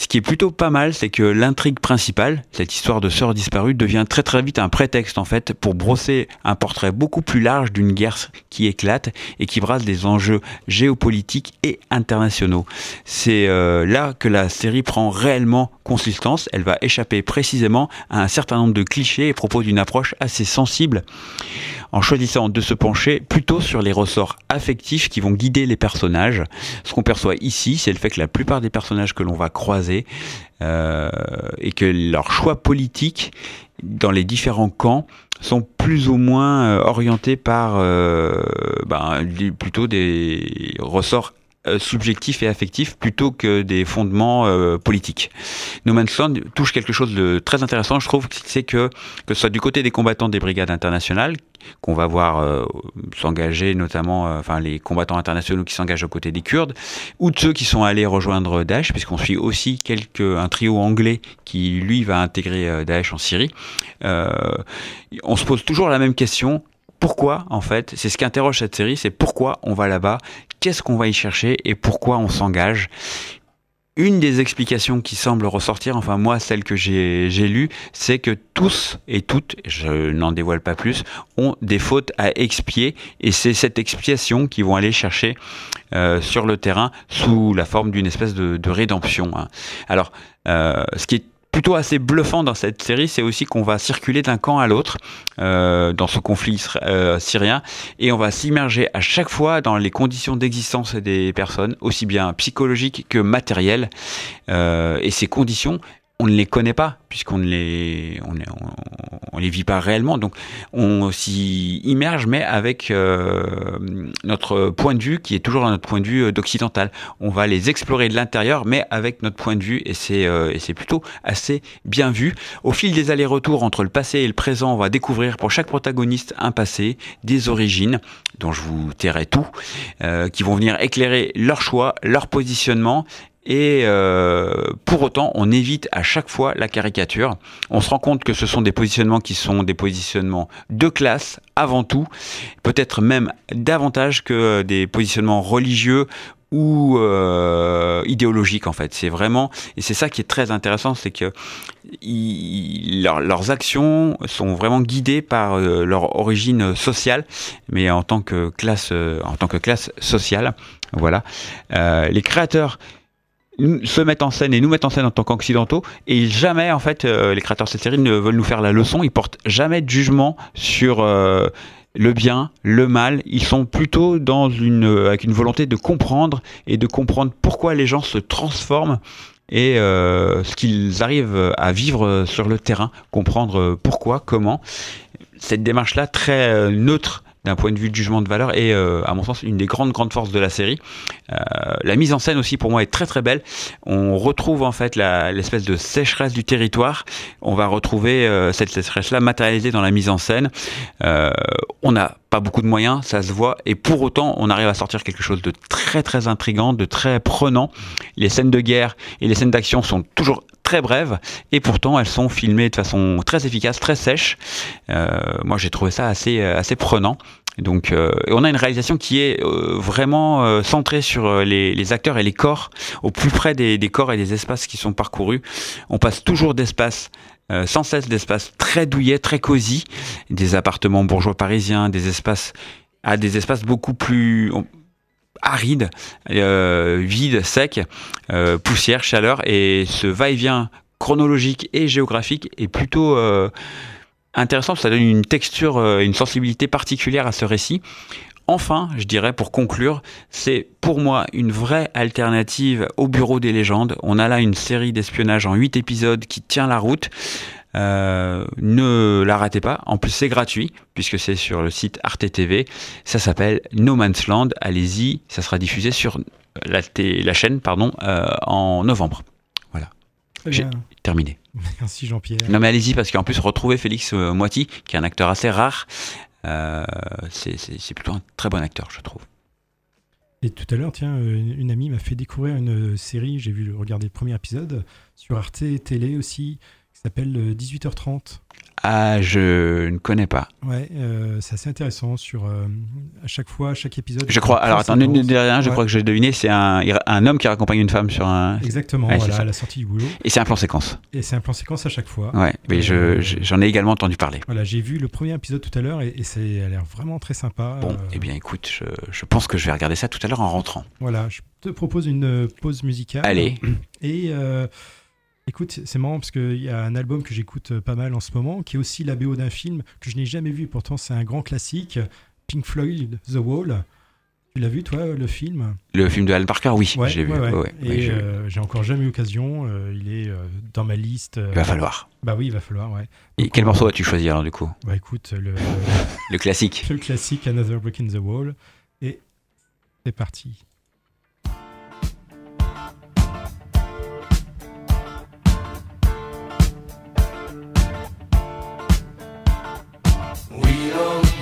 ce qui est plutôt pas mal, c'est que l'intrigue principale, cette histoire de sœurs disparues, devient très très vite un prétexte en fait pour brosser un portrait beaucoup plus large d'une guerre qui éclate et qui brasse des enjeux géopolitiques et internationaux. C'est euh, là que la série prend réellement consistance. Elle va échapper précisément à un certain nombre de clichés et propose une approche assez sensible en choisissant de se pencher plutôt sur les ressorts affectifs qui vont guider les personnages. Ce qu'on perçoit ici, c'est le fait que la plupart des personnages que l'on va croiser euh, et que leurs choix politiques dans les différents camps sont plus ou moins euh, orientés par euh, ben, plutôt des ressorts euh, subjectif et affectif plutôt que des fondements euh, politiques. No Man's Land touche quelque chose de très intéressant, je trouve, c'est que que ce soit du côté des combattants des brigades internationales qu'on va voir euh, s'engager, notamment, enfin les combattants internationaux qui s'engagent aux côtés des Kurdes, ou de ceux qui sont allés rejoindre Daesh, puisqu'on suit aussi quelques un trio anglais qui lui va intégrer Daesh en Syrie. on se pose toujours la même question pourquoi, en fait, c'est ce qui interroge cette série, c'est pourquoi on va là-bas, qu'est-ce qu'on va y chercher et pourquoi on s'engage. Une des explications qui semble ressortir, enfin moi celle que j'ai lue, c'est que tous et toutes, je n'en dévoile pas plus, ont des fautes à expier et c'est cette expiation qu'ils vont aller chercher euh, sur le terrain sous la forme d'une espèce de, rédemption. Hein. Alors, euh, ce qui est plutôt assez bluffant dans cette série, c'est aussi qu'on va circuler d'un camp à l'autre euh, dans ce conflit euh, syrien et on va s'immerger à chaque fois dans les conditions d'existence des personnes, aussi bien psychologiques que matérielles. Euh, et ces conditions, on ne les connaît pas puisqu'on ne les on, les vit pas réellement. Donc on s'y immerge mais avec euh, notre point de vue qui est toujours notre point de vue euh, d'occidental. On va les explorer de l'intérieur mais avec notre point de vue et c'est euh, et c'est plutôt assez bien vu. Au fil des allers-retours entre le passé et le présent on va découvrir pour chaque protagoniste un passé des origines dont je vous tairai tout qui vont venir éclairer leur choix leur positionnement et euh, pour autant, on évite à chaque fois la caricature. On se rend compte que ce sont des positionnements qui sont des positionnements de classe avant tout, peut-être même davantage que des positionnements religieux ou euh, idéologiques en fait. C'est vraiment et c'est ça qui est très intéressant, c'est que leurs actions sont vraiment guidées par euh, leur origine sociale, mais en tant que classe, en tant que classe sociale. Voilà. les créateurs se mettent en scène et nous mettent en scène en tant qu'occidentaux et jamais en fait euh, les créateurs de cette série ne veulent nous faire la leçon ils portent jamais de jugement sur euh, le bien, le mal, ils sont plutôt dans une avec une volonté de comprendre et de comprendre pourquoi les gens se transforment et euh, ce qu'ils arrivent à vivre sur le terrain, comprendre pourquoi, comment. Cette démarche-là très neutre d'un point de vue de jugement de valeur et euh, à mon sens une des grandes grandes forces de la série. Euh, la mise en scène aussi pour moi est très très belle. On retrouve en fait l'espèce de sécheresse du territoire. On va retrouver euh, cette sécheresse là matérialisée dans la mise en scène. on n'a pas beaucoup de moyens, ça se voit, et pour autant on arrive à sortir quelque chose de très très intrigant, de très prenant. Les scènes de guerre et les scènes d'action sont toujours très brèves et pourtant elles sont filmées de façon très efficace, très sèche. Euh, moi j'ai trouvé ça assez euh, assez prenant. Donc, euh, on a une réalisation qui est vraiment centrée sur les, acteurs et les corps, au plus près des, corps et des espaces qui sont parcourus. On passe toujours d'espace sans cesse d'espaces très douillets, très cosy, des appartements bourgeois parisiens, des espaces à des espaces beaucoup plus aride, euh, vide, sec, euh, poussière, chaleur, et ce va-et-vient chronologique et géographique est plutôt euh, intéressant, ça donne une texture, une sensibilité particulière à ce récit. Enfin, je dirais pour conclure, c'est pour moi une vraie alternative au Bureau des légendes. On a là une série d'espionnage en 8 épisodes qui tient la route. Euh, ne la ratez pas. En plus, c'est gratuit puisque c'est sur le site Arte TV. Ça s'appelle No Man's Land. Allez-y, ça sera diffusé sur la, la chaîne pardon, euh, en novembre. Voilà. J'ai terminé. Merci Jean-Pierre. Non mais allez-y parce qu'en plus retrouver Félix euh, Moiti, qui est un acteur assez rare, c'est plutôt un très bon acteur, je trouve. Et tout à l'heure, tiens, une amie m'a fait découvrir une série, j'ai vu regarder le premier épisode sur Arte Télé aussi, s'appelle 18h30. Ah, je ne connais pas. Ouais, euh, c'est assez intéressant sur euh, à chaque fois, chaque épisode. Je crois. Alors attendez, une derrière, je crois que j'ai deviné. C'est un, un homme qui raccompagne une femme sur un. Exactement. Ouais, voilà, ça. à la sortie du boulot. Et c'est un plan séquence. Et c'est un plan séquence à chaque fois. Ouais, mais je- Euh, je- j'en ai également entendu parler. Voilà, j'ai vu le premier épisode tout à l'heure et, et elle a l'air vraiment très sympa. Bon, Euh, eh bien, écoute, je, je pense que je vais regarder ça tout à l'heure en rentrant. Voilà, je te propose une euh, pause musicale. Allez. Et euh, écoute, c'est marrant parce qu'il y a un album que j'écoute euh, pas mal en ce moment, qui est aussi la BO d'un film que je n'ai jamais vu. Pourtant, c'est un grand classique, Pink Floyd, The Wall. Tu l'as vu, toi, le film? Le film de Alan Parker, oui, Ouais, j'ai vu. ouais, ouais, Et j'ai euh, j'ai encore jamais eu l'occasion. euh, il est euh, dans ma liste. Il va falloir. Bah oui, il va falloir, ouais. Et Donc, quel on- morceau as-tu choisi alors du coup? Bah écoute, le, Le classique. le classique Another Brick in the Wall. Et c'est parti.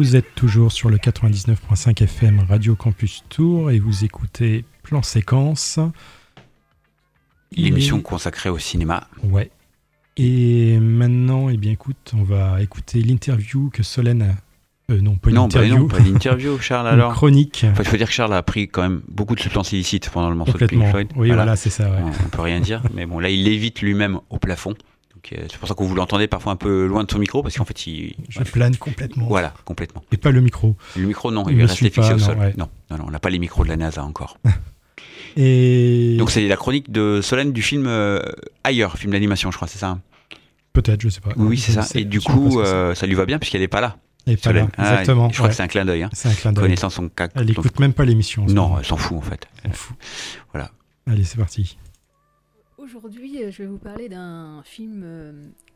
Vous êtes toujours sur le 99.5 FM Radio Campus Tour et vous écoutez Plan Séquence. L'émission consacrée au cinéma. Ouais. Et maintenant, eh bien, écoute, on va écouter l'interview que Solène a. Euh, non, pas une non, bah interview. non, pas d'interview, Charles, Une alors. chronique. Enfin, il faut dire que Charles a pris quand même beaucoup de substances illicites pendant le morceau de. Pink Floyd. Oui, voilà, c'est ça, ouais. On, on peut rien dire. Mais bon, là, il l'évite lui-même au plafond. Euh, c'est pour ça que vous l'entendez parfois un peu loin de son micro, parce qu'en fait, il. Je plane complètement. Voilà, complètement. Et pas le micro. Le micro, non, Il suit pas, fixé au sol. ouais. Non, non, non, on n'a pas les micros de la NASA encore. Et Donc, c'est la chronique de Solène du film euh, Ailleurs, film d'animation, je crois, c'est ça hein? Peut-être, je sais pas. Oui, c'est ça. Et du coup, euh, ça lui va bien puisqu'elle n'est pas là. Elle est pas là, Solène. Ah, exactement, je crois ouais. que c'est un clin d'œil. hein. C'est un clin d'œil. Connaissant son cas. Elle son- écoute même pas l'émission. Non, elle s'en fout en fait. Voilà. Allez, c'est parti. Aujourd'hui, euh, je vais vous parler d'un film euh,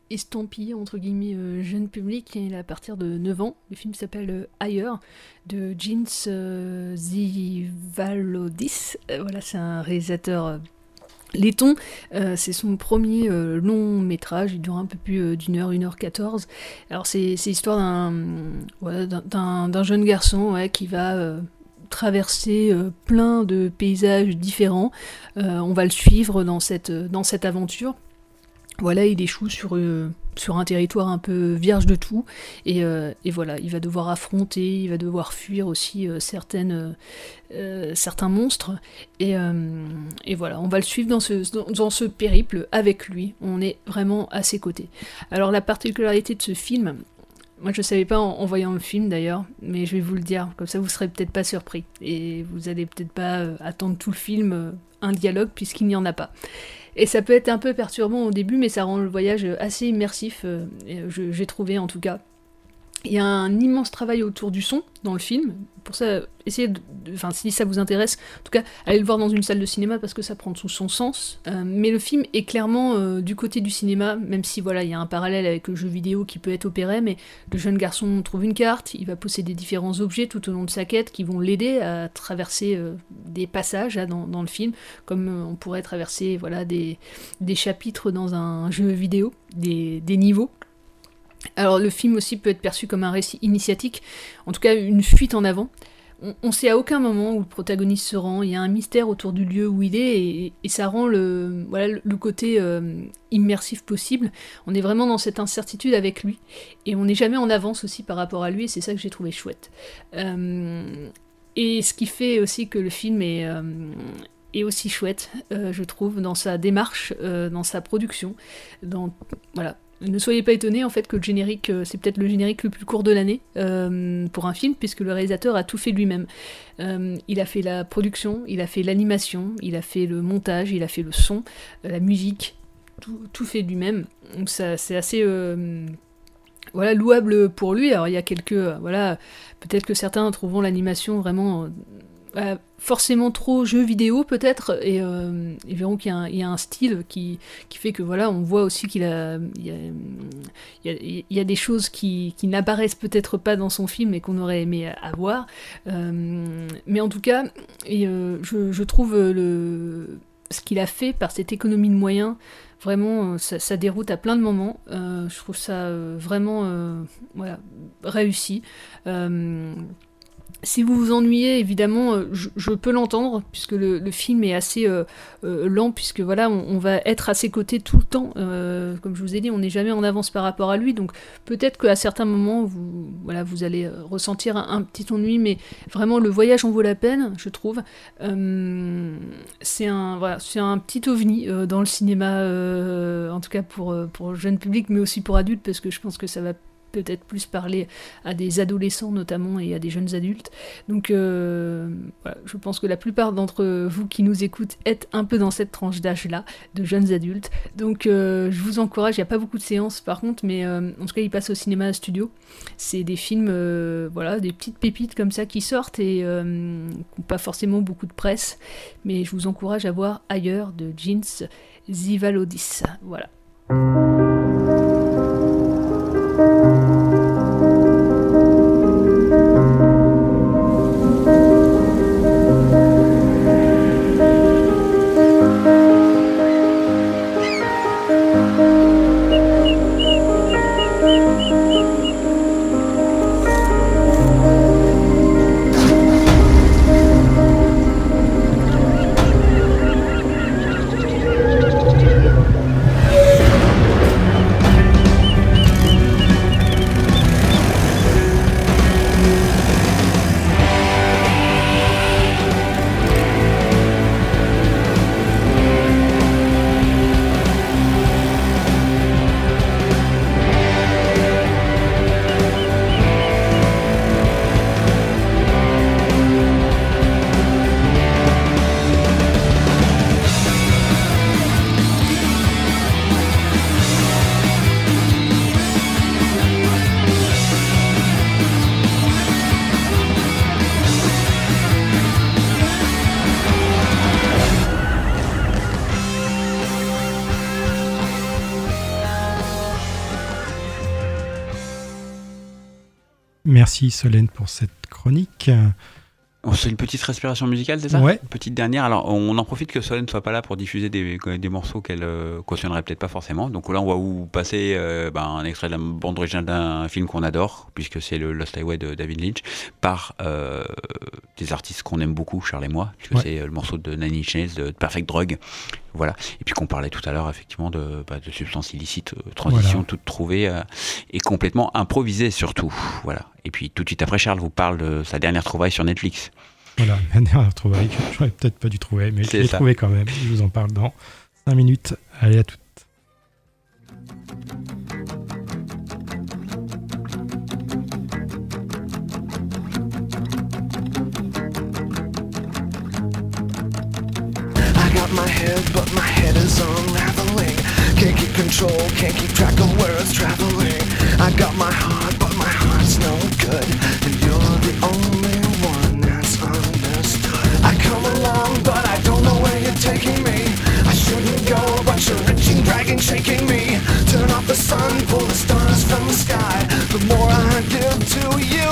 estampillé entre guillemets euh, jeune public. Il est à partir de 9 ans. Le film s'appelle euh, Ailleurs de Jeans Zivalodis. Voilà, c'est un réalisateur laiton. C'est son premier long métrage. Il dure un peu plus d'une heure, une heure quatorze. Alors c'est l'histoire d'un jeune garçon qui va traverser euh, plein de paysages différents. Euh, on va le suivre dans cette, dans cette aventure. Voilà, il échoue sur, euh, sur un territoire un peu vierge de tout. Et, euh, voilà, il va devoir affronter, il va devoir fuir aussi euh, certaines, euh, euh, certains monstres. Et, euh, voilà, on va le suivre dans ce, dans ce périple avec lui. On est vraiment à ses côtés. Alors la particularité de ce film, moi, je savais pas en, voyant le film d'ailleurs, mais je vais vous le dire, comme ça vous serez peut-être pas surpris. Et vous allez peut-être pas euh, attendre tout le film euh, un dialogue, puisqu'il n'y en a pas. Et ça peut être un peu perturbant au début, mais ça rend le voyage euh, assez immersif, j'ai trouvé en tout cas. Il y a un immense travail autour du son dans le film. Pour ça, essayez de. Enfin, si ça vous intéresse, en tout cas, allez le voir dans une salle de cinéma parce que ça prend tout son sens. Euh, mais le film est clairement euh, du côté du cinéma, même si voilà, il y a un parallèle avec le jeu vidéo qui peut être opéré. Mais le jeune garçon trouve une carte, il va posséder différents objets tout au long de sa quête qui vont l'aider à traverser euh, des passages là, dans, le film, comme on pourrait traverser voilà, des, chapitres dans un jeu vidéo, des niveaux. Alors le film aussi peut être perçu comme un récit initiatique, en tout cas une fuite en avant. On, on sait à aucun moment où le protagoniste se rend, il y a un mystère autour du lieu où il est et, ça rend le, voilà, le- côté euh, immersif possible. On est vraiment dans cette incertitude avec lui et on n'est jamais en avance aussi par rapport à lui et c'est ça que j'ai trouvé chouette. Euh, et ce qui fait aussi que le film est, euh, est aussi chouette, je trouve, dans sa démarche, dans sa production, dans voilà. Ne soyez pas étonnés en fait que le générique, euh, c'est peut-être le générique le plus court de l'année euh, pour un film, puisque le réalisateur a tout fait lui-même. Euh, il a fait la production, il a fait l'animation, il a fait le montage, il a fait le son, la musique, tout, fait lui-même. Donc ça, c'est assez voilà louable pour lui. Alors il y a quelques voilà, peut-être que certains trouveront l'animation vraiment euh, forcément trop jeu vidéo peut-être et euh, ils verront qu'il y, a un- style qui, qui fait que voilà on voit aussi qu'il a il y a, des choses qui, qui n'apparaissent peut-être pas dans son film et qu'on aurait aimé avoir. Euh, mais en tout cas et, euh, je, trouve le ce qu'il a fait par cette économie de moyens vraiment euh, ça, ça déroute à plein de moments. Je trouve ça vraiment voilà réussi si vous vous ennuyez, évidemment, euh, je, peux l'entendre, puisque le, film est assez euh, euh, lent, puisque voilà, on, va être à ses côtés tout le temps. Comme je vous ai dit, on n'est jamais en avance par rapport à lui, donc peut-être qu'à certains moments, vous, voilà, vous allez ressentir un, petit ennui, mais vraiment, le voyage en vaut la peine, je trouve. C'est un, voilà, un petit ovni dans le cinéma, en tout cas pour, pour jeune public, mais aussi pour adultes, parce que je pense que ça va peut-être plus parler à des adolescents notamment et à des jeunes adultes. Donc euh, voilà, je pense que la plupart d'entre vous qui nous écoutent êtes un peu dans cette tranche d'âge-là, de jeunes adultes. Donc euh, je vous encourage, il n'y a pas beaucoup de séances par contre, mais euh, en tout cas ils passent au cinéma studio. C'est des films, voilà, des petites pépites comme ça qui sortent et qui pas forcément beaucoup de presse. Mais je vous encourage à voir ailleurs de Jeans Zivalodis. Voilà. Merci Solène pour cette chronique. On fait une petite respiration musicale, c'est ça Ouais. Une petite dernière. Alors, on en profite que Solène ne soit pas là pour diffuser des, des morceaux qu'elle euh, cautionnerait peut-être pas forcément. Donc là, on va vous passer euh, ben, un extrait de la bande originale d'un film qu'on adore, puisque c'est le Lost Highway de David Lynch, par euh, des artistes qu'on aime beaucoup, Charles et moi, puisque Ouais. c'est euh, le morceau de Nanny Chase, de Perfect Drug. Voilà. Et puis qu'on parlait tout à l'heure, effectivement, de, bah, de substances illicites, euh, transition Voilà. toute trouvée euh, et complètement improvisée surtout. Voilà. Et puis tout de suite après, Charles vous parle de sa dernière trouvaille sur Netflix. Voilà, la dernière trouvaille que j'aurais peut-être pas dû trouver, mais je l'ai ça. trouvé quand même. Je vous en parle dans 5 minutes. Allez, à toutes. I got my head, but my head is unraveling. Can't keep control, can't keep track of where it's traveling. I got my heart, but my heart's no good. And you're the only taking me. I shouldn't go, but you're reaching, dragging, shaking me. Turn off the sun, pull the stars from the sky. The more I give to you,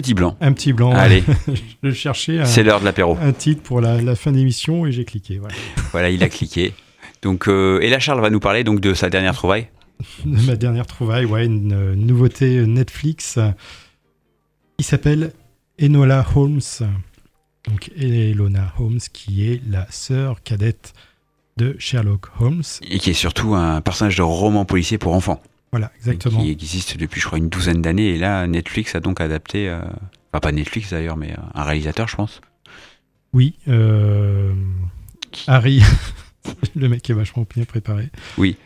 petit blanc. Un petit blanc. Allez. je cherchais C'est l'heure de l'apéro. un titre pour la, la fin d'émission et j'ai cliqué. Voilà. Voilà, il a cliqué. Donc, euh, et là, Charles va nous parler donc de sa dernière trouvaille. de ma dernière trouvaille, ouais, une euh, nouveauté Netflix euh, qui s'appelle Enola Holmes. Donc Elona Holmes, qui est la sœur cadette de Sherlock Holmes. Et qui est surtout un personnage de roman policier pour enfants. Voilà, exactement. Qui existe depuis, je crois, une douzaine d'années. Et là, Netflix a donc adapté. euh, Enfin, pas Netflix d'ailleurs, mais euh, un réalisateur, je pense. Oui, euh, Harry, le mec est vachement bien préparé. Oui.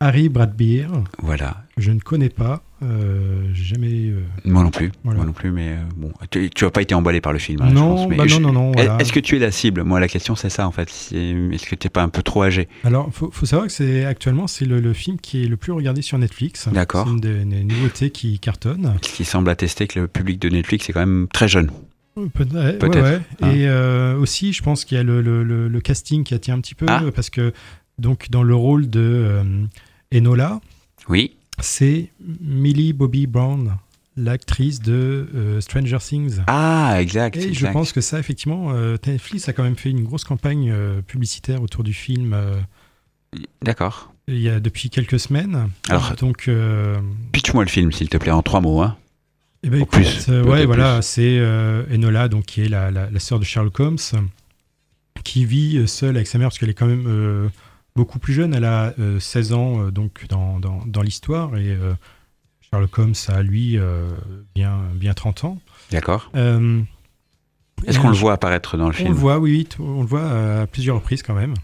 Harry Bradbeer. Voilà. Je ne connais pas, euh, j'ai jamais. euh, Moi non plus. Voilà. Moi non plus, mais euh, bon. Tu, tu as pas été emballé par le film. hein, je Non, pense, mais bah non, je- non, non, Est- voilà. Est-ce que tu es la cible? Moi, la question, c'est ça, en fait. Est-ce que tu n'es pas un peu trop âgé? Alors, faut, faut savoir que c'est actuellement c'est le, le film qui est le plus regardé sur Netflix. D'accord. C'est une des, des nouveautés qui cartonne. Ce qui semble attester que le public de Netflix est quand même très jeune. Peut- ouais, Peut-être, ouais, hein. Et euh, aussi, je pense qu'il y a le, le- le- le casting qui attire un petit peu Ah. parce que donc dans le rôle de euh, Enola, Oui. C'est Millie Bobby Brown, l'actrice de euh, Stranger Things. Ah, exact. Et je pense que ça, effectivement, euh, Netflix a quand même fait une grosse campagne euh, publicitaire autour du film. euh, D'accord. il y a depuis quelques semaines. Alors- donc. Pitch-moi le film, s'il te plaît, en trois mots. Hein. Eh ben, Au écoute, plus, ouais, voilà, c'est Enola, donc qui est la, la, la sœur de Sherlock Holmes, qui vit seule avec sa mère parce qu'elle est quand même beaucoup plus jeune. Elle a euh, 16 ans euh, donc dans, dans, dans l'histoire et euh, Sherlock Holmes a lui euh, bien bien 30 ans. D'accord. Euh, Est-ce qu'on le voit apparaître dans le On film le voit, oui, on le voit euh, à plusieurs reprises quand même.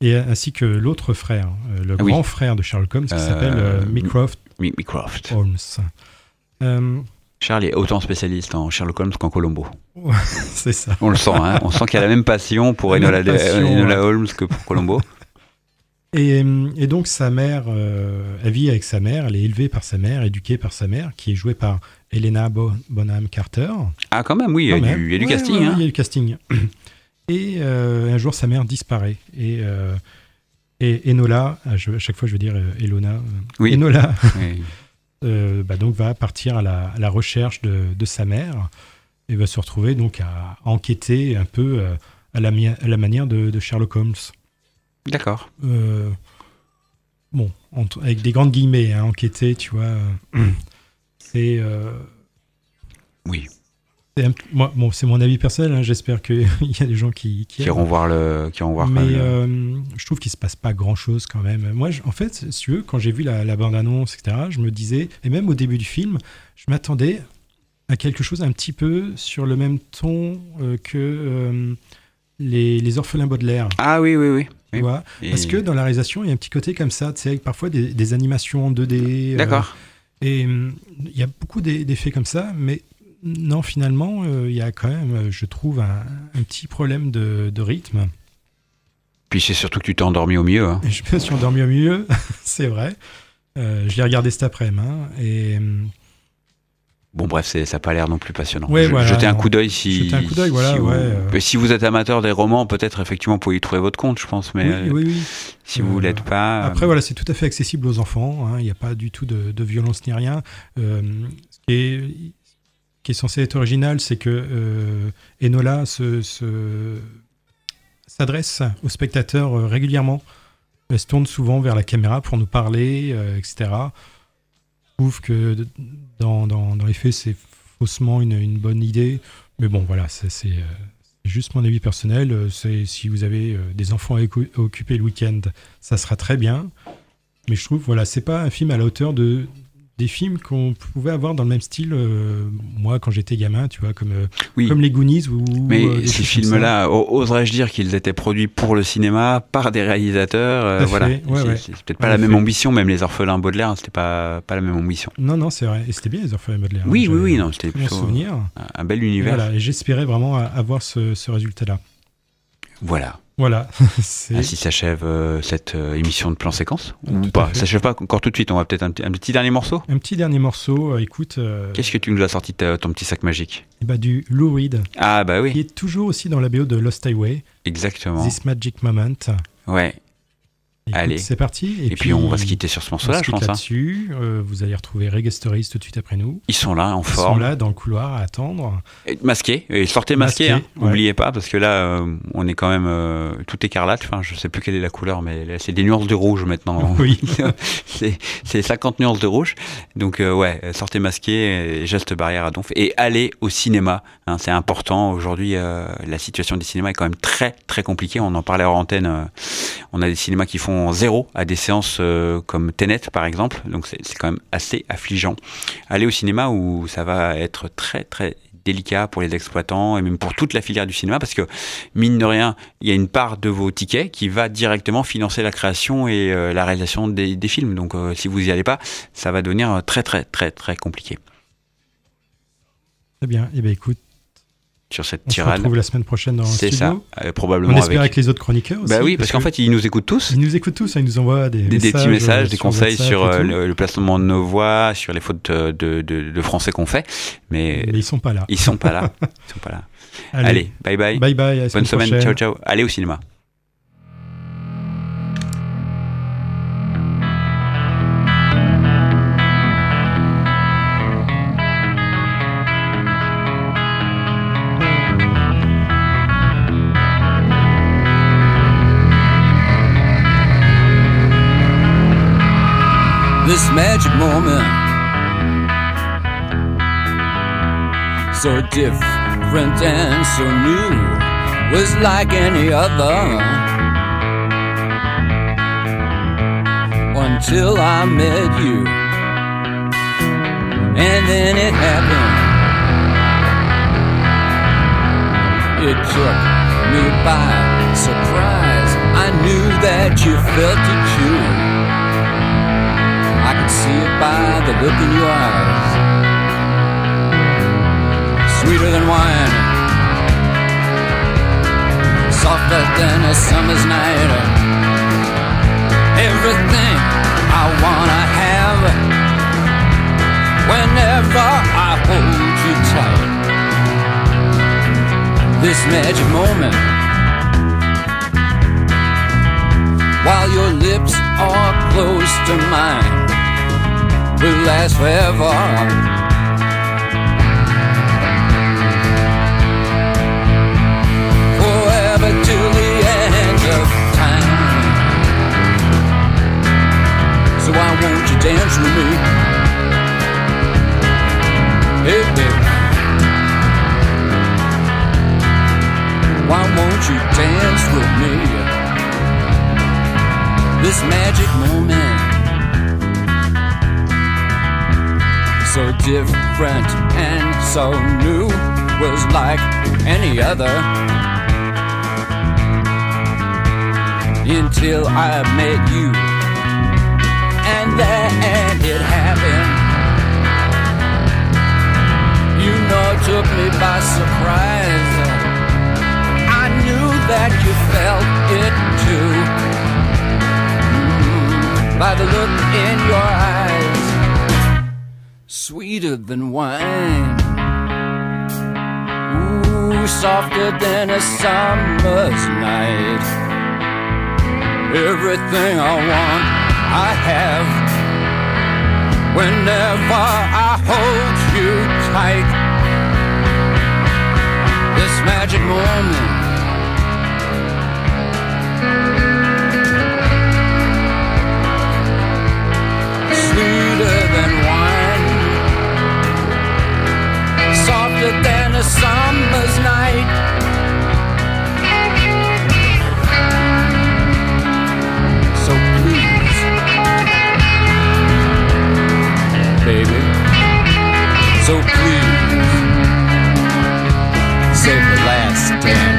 Et euh, ainsi que l'autre frère, euh, le Ah oui. grand frère de Sherlock Holmes, qui Euh, s'appelle euh, Mycroft. Holmes. Euh, Charles est autant spécialiste en Sherlock Holmes qu'en Colombo. C'est ça. On le sent, hein. on sent qu'il y a la même passion pour Enola. Holmes que pour Colombo. Et, euh, et donc sa mère, euh, elle vit avec sa mère, elle est élevée par sa mère, éduquée par sa mère, qui est jouée par Helena Bo- Bonham Carter. Ah, quand même, oui, il y a du, il y a du Ouais, casting. ouais, hein. Il y a du casting. Et euh, un jour, sa mère disparaît. Et, euh, et Enola, à je- à chaque fois je veux dire Elona, Oui. Enola, Oui. bah, donc va partir à la, à la recherche de, de sa mère et va se retrouver donc à enquêter un peu à, la, mi- à la manière de, de Sherlock Holmes. D'accord. Euh, bon, avec des grandes guillemets, hein, enquêter, tu vois. euh, c'est. euh, Oui. un- moi, bon, c'est mon avis personnel. hein, J'espère qu'il y a des gens qui qui, iront voir le. Qui iront voir Mais euh, je trouve qu'il se passe pas grand chose quand même. Moi, je- en fait, si tu veux, quand j'ai vu la, la bande-annonce, etc., je me disais, et même au début du film, je m'attendais à quelque chose un petit peu sur le même ton euh, que euh, les, les orphelins Baudelaire. Ah oui, oui, oui. Tu Oui. vois Et- Parce que dans la réalisation, il y a un petit côté comme ça, tu sais, avec parfois des, des animations en 2D. euh, D'accord. et hum, il y a beaucoup d'e- d'effets comme ça, mais non, finalement, euh, il y a quand même, euh, je trouve, un, un petit problème de, de rythme. Puis c'est surtout que tu t'es endormi au milieu. hein. Je me suis endormi au milieu, c'est vrai. Euh, je l'ai regardé cet après-midi. hein, et Bon, bref, ça n'a pas l'air non plus passionnant. Ouais, Je- voilà, jetez un coup d'œil si. Un coup d'œil, voilà, si vous, ouais, euh. Si vous êtes amateur des romans, peut-être effectivement vous pouvez y trouver votre compte, je pense. Mais oui, euh, oui, oui. si vous ne Euh, l'êtes pas. Après, voilà, c'est tout à fait accessible aux enfants. hein, Il n'y a pas du tout de, de violence ni rien. Euh, ce qui est, ce qui est censé être original, c'est que euh, Enola se, se- s'adresse aux spectateurs régulièrement. Elle se tourne souvent vers la caméra pour nous parler, etc. Trouve que dans, dans, dans les faits, c'est faussement une, une bonne idée. Mais bon, voilà, euh, c'est juste mon avis personnel. Euh, C'est si vous avez euh, des enfants à occuper le week-end, ça sera très bien. Mais je trouve, voilà, c'est pas un film à la hauteur de des films qu'on pouvait avoir dans le même style, euh, moi, quand j'étais gamin, tu vois, comme, euh, Oui. comme les Goonies ou. Mais euh, ces films-là, oserais-je dire qu'ils étaient produits pour le cinéma, par des réalisateurs Voilà. ouais, c'est ouais. peut-être pas la même ambition, même les orphelins Baudelaire, c'était pas, pas la même ambition. Non, non, c'est vrai. Et c'était bien les orphelins Baudelaire. hein, Oui, oui, oui, non, c'était plutôt souvenir. un, un bel Et univers. Voilà, et j'espérais vraiment avoir ce, ce résultat-là. Voilà. Voilà. Ainsi s'achève euh, cette euh, émission de plan séquence Ou Tout pas s'achève pas encore tout de suite, on va peut-être un, petit- un petit dernier morceau Un petit dernier morceau, euh, écoute. euh, Qu'est-ce que tu nous as sorti de ta- ton petit sac magique bah, du Lou Reed. Ah bah oui. Qui est toujours aussi dans la BO de Lost Highway. Exactement. This Magic Moment. Ouais. Écoute, Allez. C'est parti. Et, puis, on va se quitter sur ce morceau-là, je pense. hein. là-dessus. Euh, vous allez retrouver Reggae Stories tout de suite après nous. Ils sont là, en Ils sont forme. là dans le couloir à attendre. Et Masqué, et sortez masqué, Masqué, hein. ouais. pas, parce que là, euh, on est quand même euh, tout écarlate. Enfin, je sais plus quelle est la couleur, mais là, c'est des nuances de rouge maintenant. Oui. c'est c'est 50 nuances de rouge. Donc, euh, ouais, sortez masqué, et geste barrière à donf. Et allez au cinéma. hein, c'est important. Aujourd'hui, la situation des cinémas est quand même très, très compliquée. On en parlait hors antenne. on a des cinémas qui font zéro à des séances euh, comme Tenet, par exemple. Donc, c'est quand même assez affligeant. Allez au cinéma où ça va être très, très délicat pour les exploitants et même pour toute la filière du cinéma parce que mine de rien il y a une part de vos tickets qui va directement financer la création et euh, la réalisation des, films donc euh, si vous y allez pas ça va devenir très très très très compliqué Très bien. Eh bien, écoute, sur cette on se tirade retrouve la semaine prochaine dans le c'est ça euh, probablement On espère avec avec les autres chroniqueurs aussi. bah oui parce qu'en que fait ils nous écoutent tous Ils nous écoutent tous, hein, ils nous envoient des, des, des petits messages, des conseils sur euh, le, le placement de nos voix, sur les fautes euh, de, de, de français qu'on fait, mais, Mais ils sont pas là. Ils sont pas là. Ils sont pas là. Allez. Allez, bye bye. Bye bye, à Bonne semaine semaine. prochaine. Ciao ciao. Allez au cinéma. Magic moment. So different and so new, was like any other. Until I met you, and then it happened. It took me by surprise. I knew that you felt it too. See it by the look in your eyes. Sweeter than wine, softer than a summer's night. Everything I wanna have whenever I hold you tight. This magic moment. While your lips are close to mine will last forever. Different and so new was like any other. Until I met you. And then it happened. You know it took me by surprise. I knew that you felt it too. Mm, by the look in your eyes sweeter than wine. Ooh, softer than a summer's night. Everything I want, I have. Whenever I hold you tight, this magic moment. Softer than a summer's night. So please, baby, so please, save the last dance.